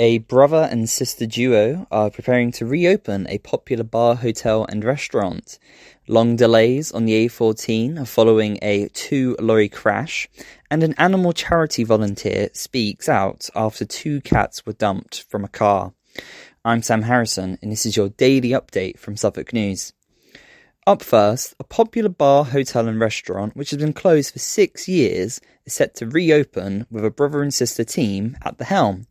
A brother and sister duo are preparing to reopen a popular bar, hotel, and restaurant. Long delays on the A14 are following a two lorry crash, and an animal charity volunteer speaks out after two cats were dumped from a car. I'm Sam Harrison, and this is your daily update from Suffolk News. Up first, a popular bar, hotel, and restaurant, which has been closed for six years, is set to reopen with a brother and sister team at the helm.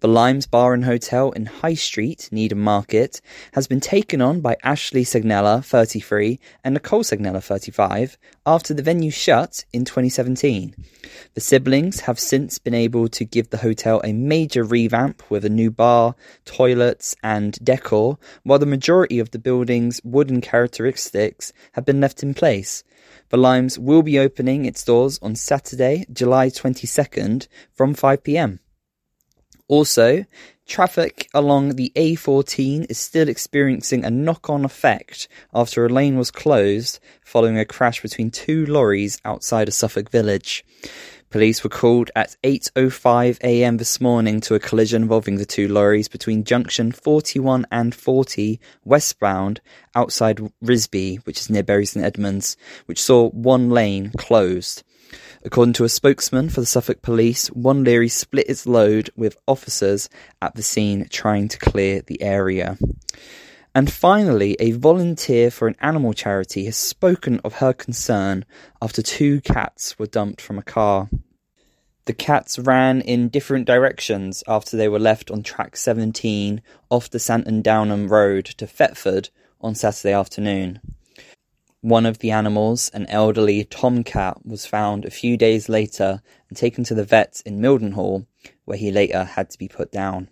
The Limes Bar and Hotel in High Street, Needham Market, has been taken on by Ashley Sagnella, 33, and Nicole Sagnella, 35, after the venue shut in 2017. The siblings have since been able to give the hotel a major revamp with a new bar, toilets, and decor, while the majority of the building's wooden characteristics have been left in place. The Limes will be opening its doors on Saturday, July 22nd from 5pm. Also, traffic along the A14 is still experiencing a knock on effect after a lane was closed following a crash between two lorries outside of Suffolk Village. Police were called at 8:05 a.m. this morning to a collision involving the two lorries between junction 41 and 40 westbound outside Risby, which is near Bury St Edmunds, which saw one lane closed. According to a spokesman for the Suffolk Police, one Leary split its load with officers at the scene trying to clear the area. And finally, a volunteer for an animal charity has spoken of her concern after two cats were dumped from a car. The cats ran in different directions after they were left on track 17 off the Santon Downham Road to Thetford on Saturday afternoon. One of the animals, an elderly tomcat, was found a few days later and taken to the vet in Mildenhall, where he later had to be put down.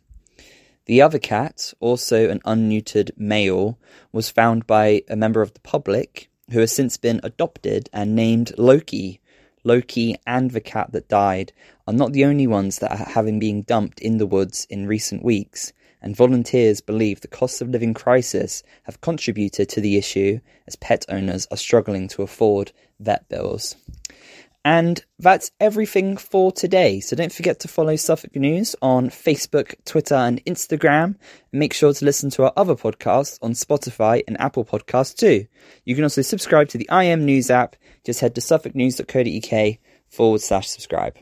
The other cat, also an unneutered male, was found by a member of the public who has since been adopted and named Loki. Loki and the cat that died are not the only ones that are having been dumped in the woods in recent weeks and volunteers believe the cost of living crisis have contributed to the issue as pet owners are struggling to afford vet bills. And that's everything for today. So don't forget to follow Suffolk News on Facebook, Twitter, and Instagram. And make sure to listen to our other podcasts on Spotify and Apple Podcasts too. You can also subscribe to the IM News app. Just head to suffolknews.co.uk forward slash subscribe.